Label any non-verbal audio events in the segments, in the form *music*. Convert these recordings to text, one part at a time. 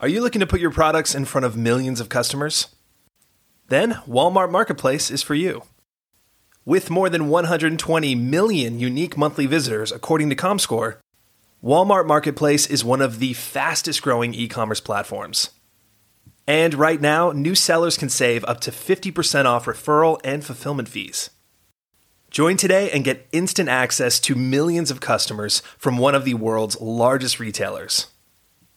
Are you looking to put your products in front of millions of customers? Then Walmart Marketplace is for you. With more than 120 million unique monthly visitors, according to ComScore, Walmart Marketplace is one of the fastest growing e commerce platforms. And right now, new sellers can save up to 50% off referral and fulfillment fees. Join today and get instant access to millions of customers from one of the world's largest retailers.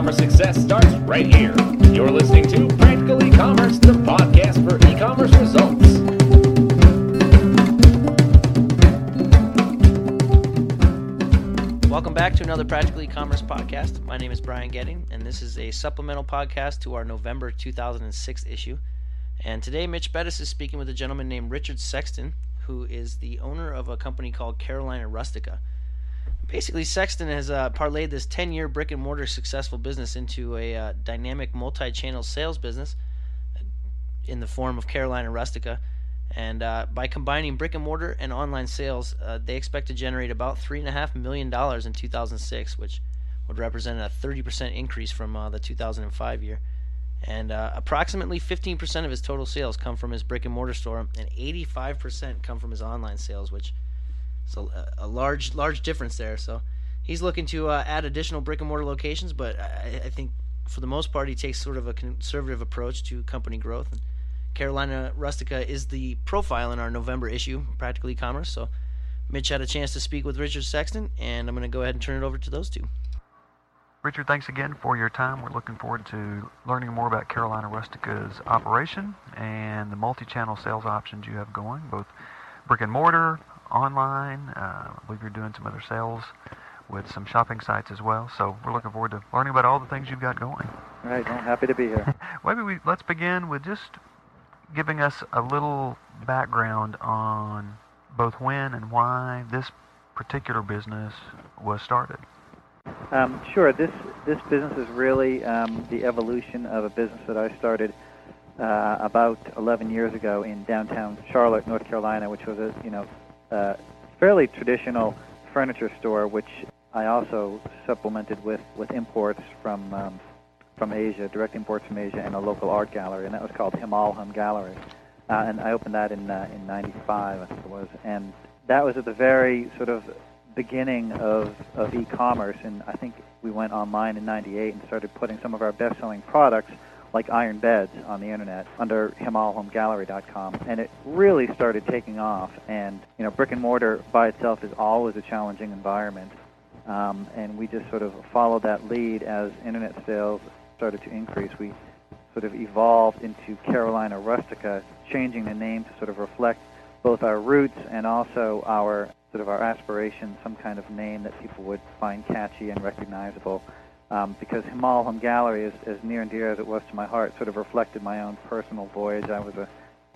path e-commerce success starts right here. You're listening to Practical E-commerce, the podcast for e-commerce results. Welcome back to another Practical E-commerce podcast. My name is Brian Getting, and this is a supplemental podcast to our November 2006 issue. And today, Mitch Bettis is speaking with a gentleman named Richard Sexton, who is the owner of a company called Carolina Rustica. Basically, Sexton has uh, parlayed this 10 year brick and mortar successful business into a uh, dynamic multi channel sales business in the form of Carolina Rustica. And uh, by combining brick and mortar and online sales, uh, they expect to generate about $3.5 million in 2006, which would represent a 30% increase from uh, the 2005 year. And uh, approximately 15% of his total sales come from his brick and mortar store, and 85% come from his online sales, which is a, a large, large difference there. So he's looking to uh, add additional brick and mortar locations, but I, I think for the most part, he takes sort of a conservative approach to company growth. And Carolina Rustica is the profile in our November issue, Practically E-commerce. So Mitch had a chance to speak with Richard Sexton, and I'm going to go ahead and turn it over to those two. Richard, thanks again for your time. We're looking forward to learning more about Carolina Rustica's operation and the multi-channel sales options you have going, both brick and mortar, online. Uh, I believe you're doing some other sales with some shopping sites as well. So we're looking forward to learning about all the things you've got going. All right, well, happy to be here. *laughs* Maybe we let's begin with just giving us a little background on both when and why this particular business was started. Um, sure. This this business is really um, the evolution of a business that I started uh, about 11 years ago in downtown Charlotte, North Carolina, which was a you know uh, fairly traditional furniture store, which I also supplemented with with imports from um, from Asia, direct imports from Asia, and a local art gallery, and that was called Himalham Gallery. Uh, and I opened that in uh, in '95, I think it was, and that was at the very sort of beginning of, of e-commerce, and I think we went online in '98 and started putting some of our best-selling products, like iron beds, on the internet under HimalhamGallery.com, and it really started taking off. And you know, brick and mortar by itself is always a challenging environment, um, and we just sort of followed that lead as internet sales started to increase. We sort of evolved into Carolina Rustica, changing the name to sort of reflect both our roots and also our sort of our aspiration, some kind of name that people would find catchy and recognizable. Um, because Himalham Gallery, is as near and dear as it was to my heart, sort of reflected my own personal voyage. I was a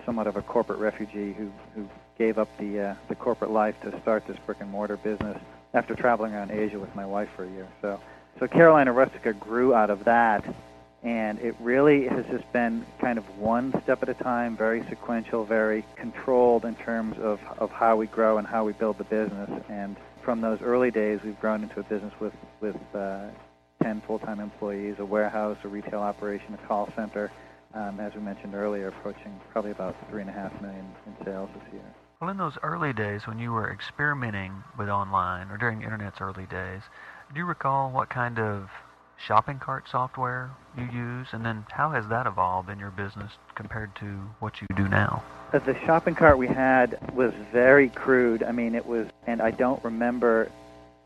somewhat of a corporate refugee who, who gave up the uh, the corporate life to start this brick and mortar business after traveling around Asia with my wife for a year. So, so Carolina Rustica grew out of that, and it really has just been kind of one step at a time, very sequential, very controlled in terms of, of how we grow and how we build the business. And from those early days, we've grown into a business with, with uh, 10 full-time employees, a warehouse, a retail operation, a call center, um, as we mentioned earlier, approaching probably about three and a half million in sales this year. Well, in those early days when you were experimenting with online or during the internet's early days, do you recall what kind of shopping cart software you use, and then how has that evolved in your business compared to what you do now? Uh, The shopping cart we had was very crude. I mean, it was, and I don't remember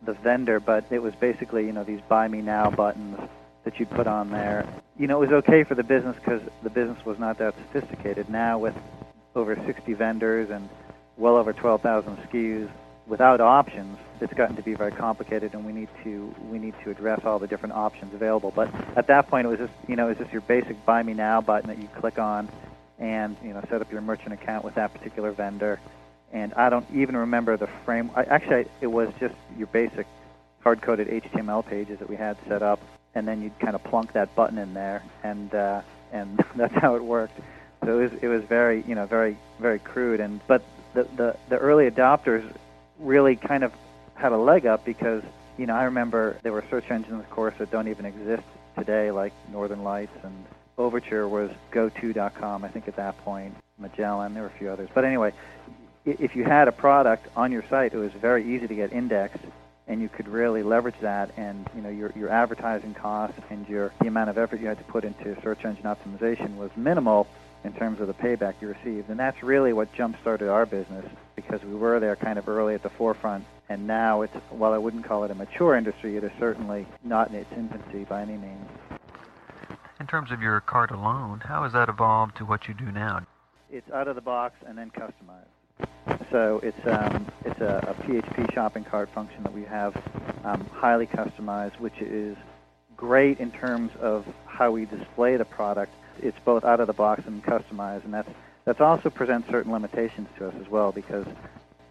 the vendor, but it was basically, you know, these buy me now buttons that you'd put on there. You know, it was okay for the business because the business was not that sophisticated. Now, with over 60 vendors and well over 12,000 SKUs, without options, it's gotten to be very complicated, and we need to we need to address all the different options available. But at that point, it was just you know it was just your basic Buy Me Now button that you click on, and you know set up your merchant account with that particular vendor. And I don't even remember the frame. I, actually, it was just your basic hard-coded HTML pages that we had set up, and then you'd kind of plunk that button in there, and uh, and *laughs* that's how it worked. So it was it was very you know very very crude, and but the the, the early adopters really kind of had a leg up because you know I remember there were search engines, of course, that don't even exist today, like Northern Lights and Overture was GoTo.com, I think at that point. Magellan, there were a few others, but anyway, if you had a product on your site, it was very easy to get indexed, and you could really leverage that. And you know your your advertising costs and your the amount of effort you had to put into search engine optimization was minimal in terms of the payback you received. And that's really what jump-started our business because we were there kind of early at the forefront. And now it's, while I wouldn't call it a mature industry, it is certainly not in its infancy by any means. In terms of your cart alone, how has that evolved to what you do now? It's out of the box and then customized. So it's um, it's a, a, PHP shopping cart function that we have um, highly customized, which is great in terms of how we display the product it's both out of the box and customized, and that's that's also presents certain limitations to us as well because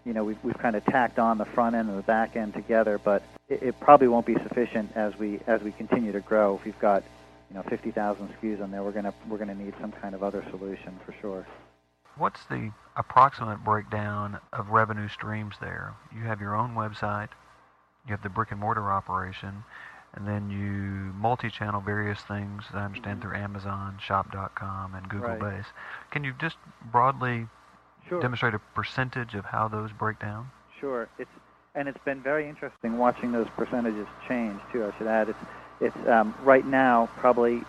you know we've, we've kind of tacked on the front end and the back end together, but it, it probably won't be sufficient as we as we continue to grow. If we've got you know 50,000 SKUs on there, we're gonna we're gonna need some kind of other solution for sure. What's the approximate breakdown of revenue streams there? You have your own website, you have the brick and mortar operation, and then you multi-channel various things. I understand mm-hmm. through Amazon, Shop.com, and Google right. Base. Can you just broadly sure. demonstrate a percentage of how those break down? Sure. It's and it's been very interesting watching those percentages change too. I should add, it's it's um, right now probably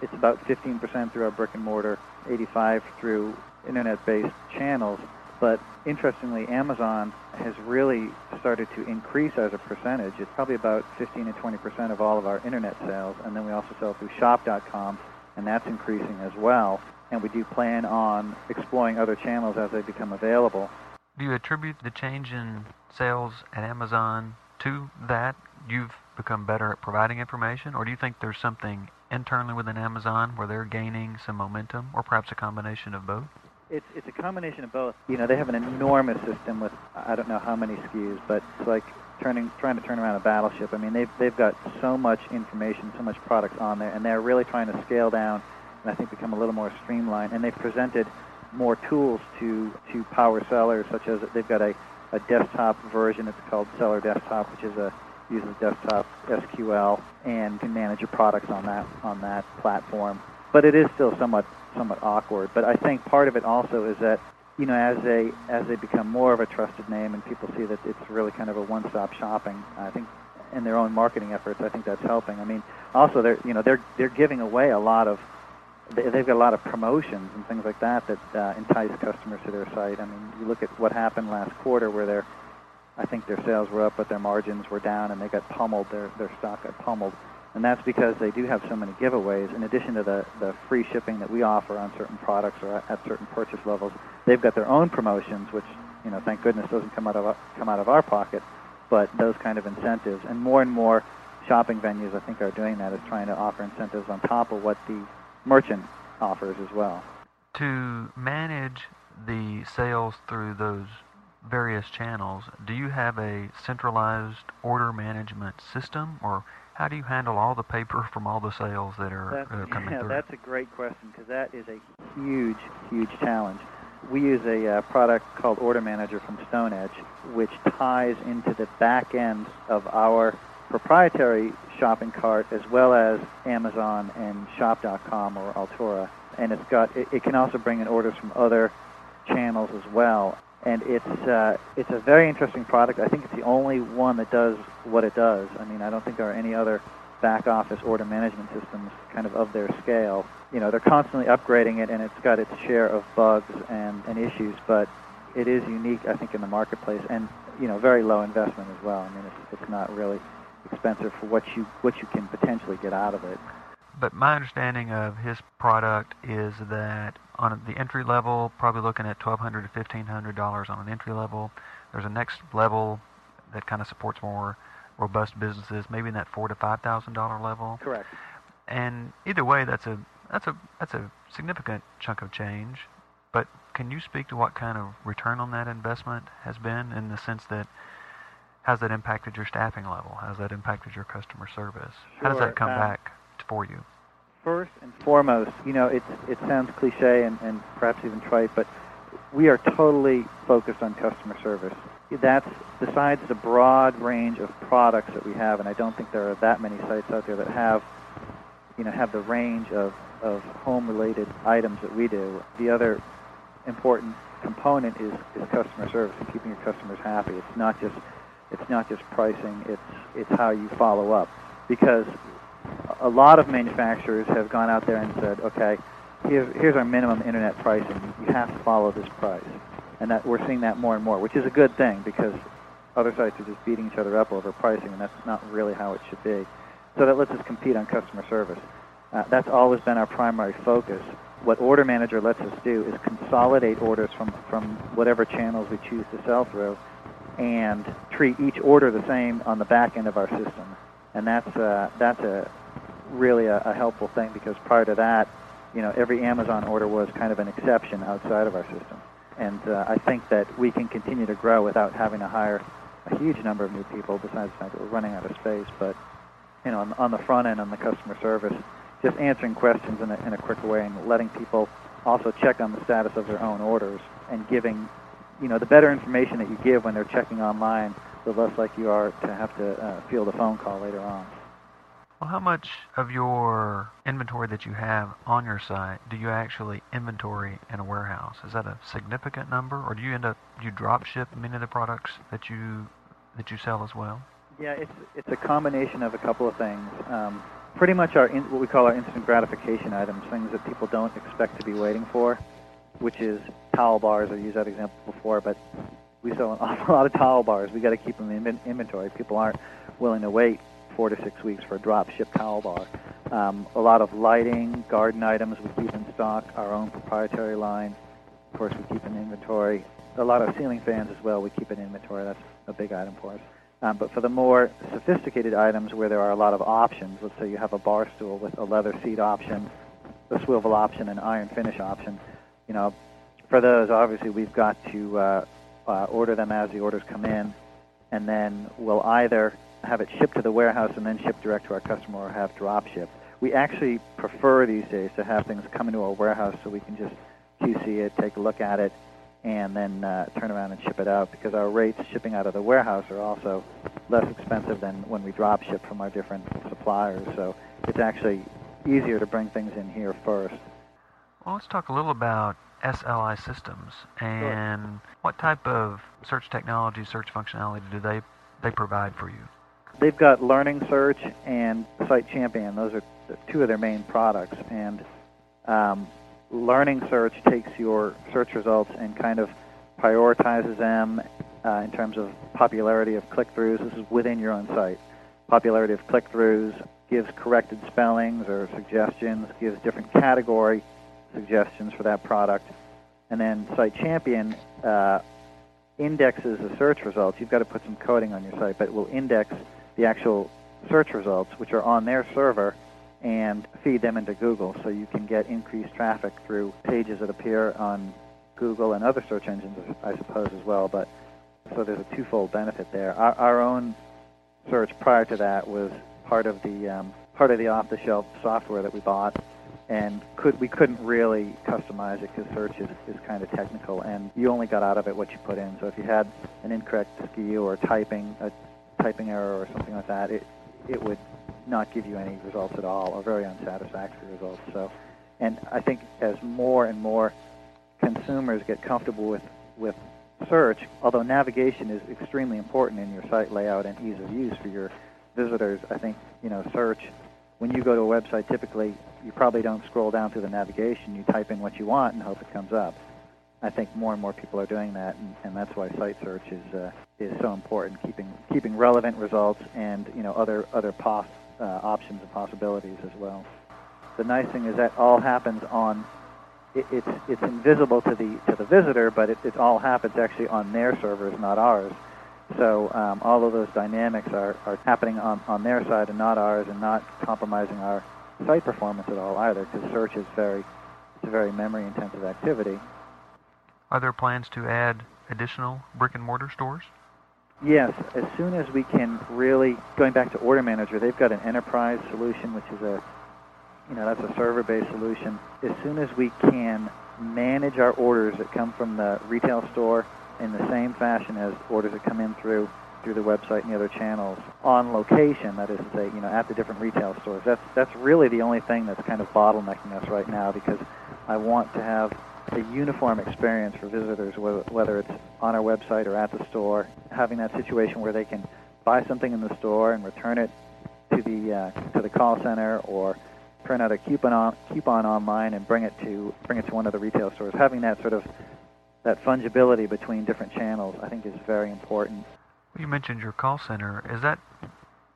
it's about 15% through our brick and mortar, 85 through internet-based channels, but interestingly, Amazon has really started to increase as a percentage. It's probably about 15 to 20 percent of all of our internet sales, and then we also sell through Shop.com, and that's increasing as well. And we do plan on exploring other channels as they become available. Do you attribute the change in sales at Amazon to that? You've become better at providing information, or do you think there's something internally within Amazon where they're gaining some momentum, or perhaps a combination of both? It's it's a combination of both. You know, they have an enormous system with I don't know how many SKUs, but it's like turning trying to turn around a battleship. I mean, they've they've got so much information, so much products on there, and they're really trying to scale down and I think become a little more streamlined. And they've presented more tools to to power sellers, such as they've got a, a desktop version. It's called Seller Desktop, which is a uses desktop SQL and can manage your products on that on that platform. But it is still somewhat somewhat awkward. But I think part of it also is that you know as they as they become more of a trusted name and people see that it's really kind of a one-stop shopping, I think in their own marketing efforts, I think that's helping. I mean, also they're you know they're they're giving away a lot of they've got a lot of promotions and things like that that uh, entice customers to their site. I mean, you look at what happened last quarter where their I think their sales were up, but their margins were down, and they got pummeled. Their their stock got pummeled and that's because they do have so many giveaways. In addition to the, the free shipping that we offer on certain products or at certain purchase levels, they've got their own promotions, which you know, thank goodness, doesn't come out of come out of our pocket, but those kind of incentives. And more and more shopping venues, I think, are doing that, is trying to offer incentives on top of what the merchant offers as well. To manage the sales through those various channels, do you have a centralized order management system, or how do you handle all the paper from all the sales that are uh, coming yeah, *laughs* through? That's a great question because that is a huge, huge challenge. We use a uh, product called Order Manager from StoneEdge, which ties into the back end of our proprietary shopping cart as well as Amazon and Shop.com or Altura. And it's got it, it can also bring in orders from other channels as well and it's uh, it's a very interesting product. I think it's the only one that does what it does. I mean, I don't think there are any other back office order management systems kind of of their scale. You know, they're constantly upgrading it, and it's got its share of bugs and, and issues, but it is unique, I think, in the marketplace, and you know, very low investment as well. I mean, it's, it's not really expensive for what you what you can potentially get out of it. But my understanding of his product is that on the entry level, probably looking at 1,200 to $1,500 on an entry level. there's a next level that kind of supports more robust businesses, maybe in that four to five thousand dollar level. Correct. And either way, that's a that's a that's a significant chunk of change. But can you speak to what kind of return on that investment has been in the sense that has that impacted your staffing level? Has that impacted your customer service? How does that come um, back for you? First and foremost, you know, it's, it sounds cliche and, and perhaps even trite, but we are totally focused on customer service. That's besides the broad range of products that we have, and I don't think there are that many sites out there that have, you know, have the range of, of home-related items that we do. The other important component is, is customer service and keeping your customers happy. It's not just it's not just pricing. It's it's how you follow up because a lot of manufacturers have gone out there and said, okay, here's, here's our minimum internet pricing. You have to follow this price. And that we're seeing that more and more, which is a good thing because other sites are just beating each other up over pricing, and that's not really how it should be. So that lets us compete on customer service. Uh, that's always been our primary focus. What Order Manager lets us do is consolidate orders from, from whatever channels we choose to sell through and treat each order the same on the back end of our system. And that's, uh, that's a, really a, a helpful thing because prior to that, you know, every Amazon order was kind of an exception outside of our system. And uh, I think that we can continue to grow without having to hire a huge number of new people. Besides the fact that we're running out of space, but you know, on, on the front end, on the customer service, just answering questions in a, in a quicker way and letting people also check on the status of their own orders and giving, you know, the better information that you give when they're checking online, the less likely you are to have to uh, field a phone call later on. Well, how much of your inventory that you have on your site do you actually inventory in a warehouse? Is that a significant number, or do you end up you drop ship many of the products that you that you sell as well? Yeah, it's it's a combination of a couple of things. Um, pretty much our in, what we call our instant gratification items, things that people don't expect to be waiting for, which is towel bars. I used that example before, but we sell an *laughs* awful lot of towel bars. We got to keep them in inventory. People aren't willing to wait four to six weeks for a drop ship towel bar. Um, a lot of lighting, garden items we keep in stock. Our own proprietary line, of course, we keep in inventory. A lot of ceiling fans as well. We keep in inventory. That's a big item for us. Um, but for the more sophisticated items where there are a lot of options, let's say you have a bar stool with a leather seat option, a swivel option, an iron finish option, you know, for those, obviously, we've got to uh, uh, order them as the orders come in, and then we'll either have it shipped to the warehouse and then shipped direct to our customer or have drop ship. We actually prefer these days to have things come into our warehouse so we can just QC it, take a look at it, and then uh, turn around and ship it out because our rates shipping out of the warehouse are also less expensive than when we drop ship from our different suppliers. So it's actually easier to bring things in here first. Well, let's talk a little about SLI systems and what type of search technology, search functionality do they they provide for you? They've got Learning Search and Site Champion. Those are two of their main products. And um, Learning Search takes your search results and kind of prioritizes them uh, in terms of popularity of click-throughs. This is within your own site. Popularity of click-throughs gives corrected spellings or suggestions, gives different category suggestions for that product. And then Site Champion uh, indexes the search results. You've got to put some coding on your site, but it will index the actual search results, which are on their server, and feed them into Google so you can get increased traffic through pages that appear on Google and other search engines, I suppose, as well. But so there's a twofold benefit there. Our, our own search prior to that was part of the um, part of the off-the-shelf software that we bought, and could we couldn't really customize it because search is, is kind of technical, and you only got out of it what you put in. So if you had an incorrect SKU or typing a typing error or something like that, it it would not give you any results at all or very unsatisfactory results. So, and I think as more and more consumers get comfortable with with search, although navigation is extremely important in your site layout and ease of use for your visitors, I think you know search. When you go to a website, typically you probably don't scroll down through the navigation. You type in what you want and hope it comes up. I think more and more people are doing that, and, and that's why site search is uh, is so important, keeping keeping relevant results and you know other other pos, uh, options and possibilities as well. The nice thing is that all happens on it, it's it's invisible to the to the visitor, but it, it all happens actually on their servers, not ours. So um, all of those dynamics are, are happening on, on their side and not ours, and not compromising our site performance at all either, because search is very it's a very memory intensive activity. Are there plans to add additional brick and mortar stores? Yes, as soon as we can really, going back to Order Manager, they've got an enterprise solution, which is a, you know, that's a server-based solution. As soon as we can manage our orders that come from the retail store in the same fashion as orders that come in through through the website and the other channels on location, that is to say, you know, at the different retail stores. That's that's really the only thing that's kind of bottlenecking us right now because I want to have a uniform experience for visitors, whether, it's on our website or at the store, having that situation where they can buy something in the store and return it to the uh, to the call center or print out a coupon on, coupon online and bring it to bring it to one of the retail stores. Having that sort of that fungibility between different channels, I think, is very important. You mentioned your call center. Is that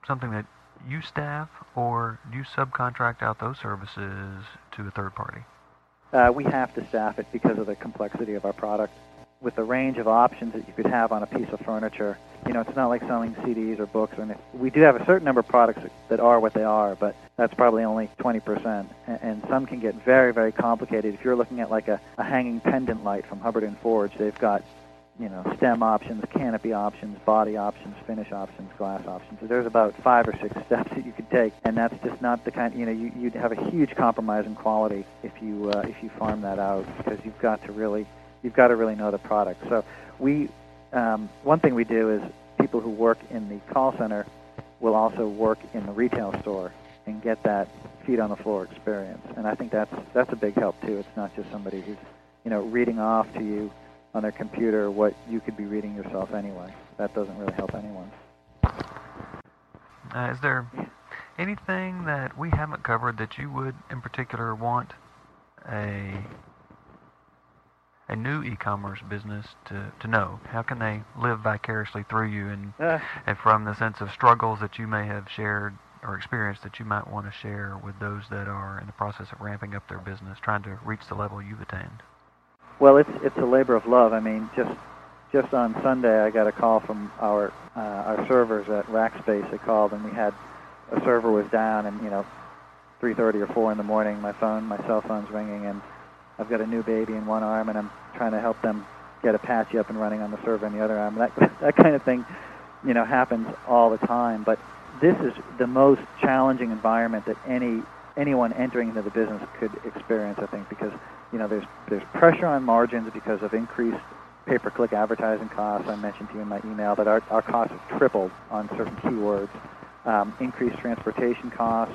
something that you staff, or do you subcontract out those services to a third party? Uh, we have to staff it because of the complexity of our product. With the range of options that you could have on a piece of furniture, you know, it's not like selling CDs or books. Or anything. we do have a certain number of products that are what they are, but that's probably only 20%. And, and some can get very, very complicated. If you're looking at like a, a hanging pendant light from Hubbardton Forge, they've got you know, stem options, canopy options, body options, finish options, glass options. So there's about five or six *laughs* steps that you could take, and that's just not the kind. You know, you, you'd have a huge compromise in quality if you uh, if you farm that out because you've got to really you've got to really know the product. So we um, one thing we do is people who work in the call center will also work in the retail store and get that feet on the floor experience. And I think that's that's a big help too. It's not just somebody who's you know reading off to you on their computer what you could be reading yourself anyway. That doesn't really help anyone. Uh, is there anything that we haven't covered that you would, in particular, want a a new e-commerce business to, to know? How can they live vicariously through you, and Uh, and from the sense of struggles that you may have shared or experienced that you might want to share with those that are in the process of ramping up their business, trying to reach the level you've attained? Well, it's it's a labor of love. I mean, just just on Sunday, I got a call from our uh, our servers at Rackspace. They called and we had a server was down, and you know, 3:30 or 4 in the morning, my phone, my cell phone's ringing, and I've got a new baby in one arm, and I'm trying to help them get Apache up and running on the server in the other arm. That *laughs* that kind of thing, you know, happens all the time. But this is the most challenging environment that any anyone entering into the business could experience, I think, because you know there's there's pressure on margins because of increased pay-per-click advertising costs. I mentioned to you in my email that our, our costs have tripled on certain keywords. Um, increased transportation costs,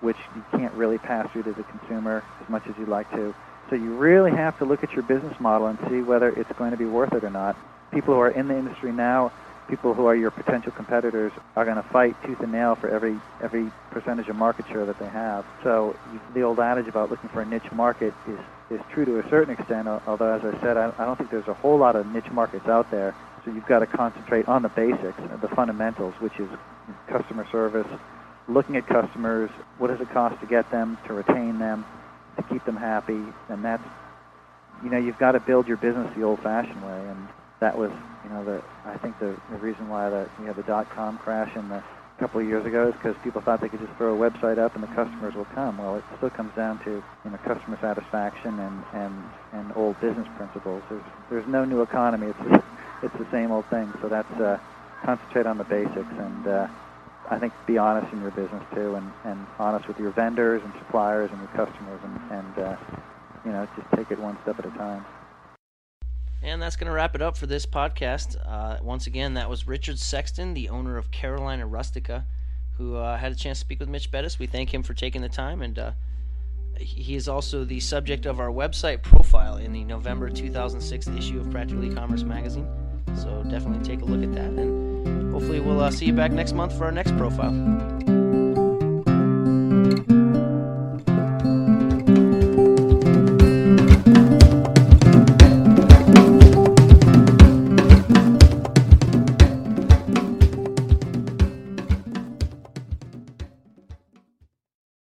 which you can't really pass through to the consumer as much as you'd like to. So you really have to look at your business model and see whether it's going to be worth it or not. People who are in the industry now people who are your potential competitors are going to fight tooth and nail for every every percentage of market share that they have. So the old adage about looking for a niche market is is true to a certain extent. Although, as I said, I, I don't think there's a whole lot of niche markets out there. So you've got to concentrate on the basics, uh, the fundamentals, which is customer service, looking at customers, what does it cost to get them, to retain them, to keep them happy, and that's you know you've got to build your business the old-fashioned way, and that was you know, the I think the, the reason why the you know the dot com crash in the a couple of years ago is because people thought they could just throw a website up and the customers will come. Well, it still comes down to you know customer satisfaction and and and old business principles. There's there's no new economy. It's *laughs* it's the same old thing. So that's uh, concentrate on the basics and. Uh, I think be honest in your business too, and, and honest with your vendors and suppliers and your customers, and, and uh, you know just take it one step at a time. And that's going to wrap it up for this podcast. Uh, once again, that was Richard Sexton, the owner of Carolina Rustica, who uh, had a chance to speak with Mitch Bettis. We thank him for taking the time, and uh, he is also the subject of our website profile in the November 2006 issue of Practical E-commerce magazine. So definitely take a look at that, and hopefully we'll uh, see you back next month for our next profile.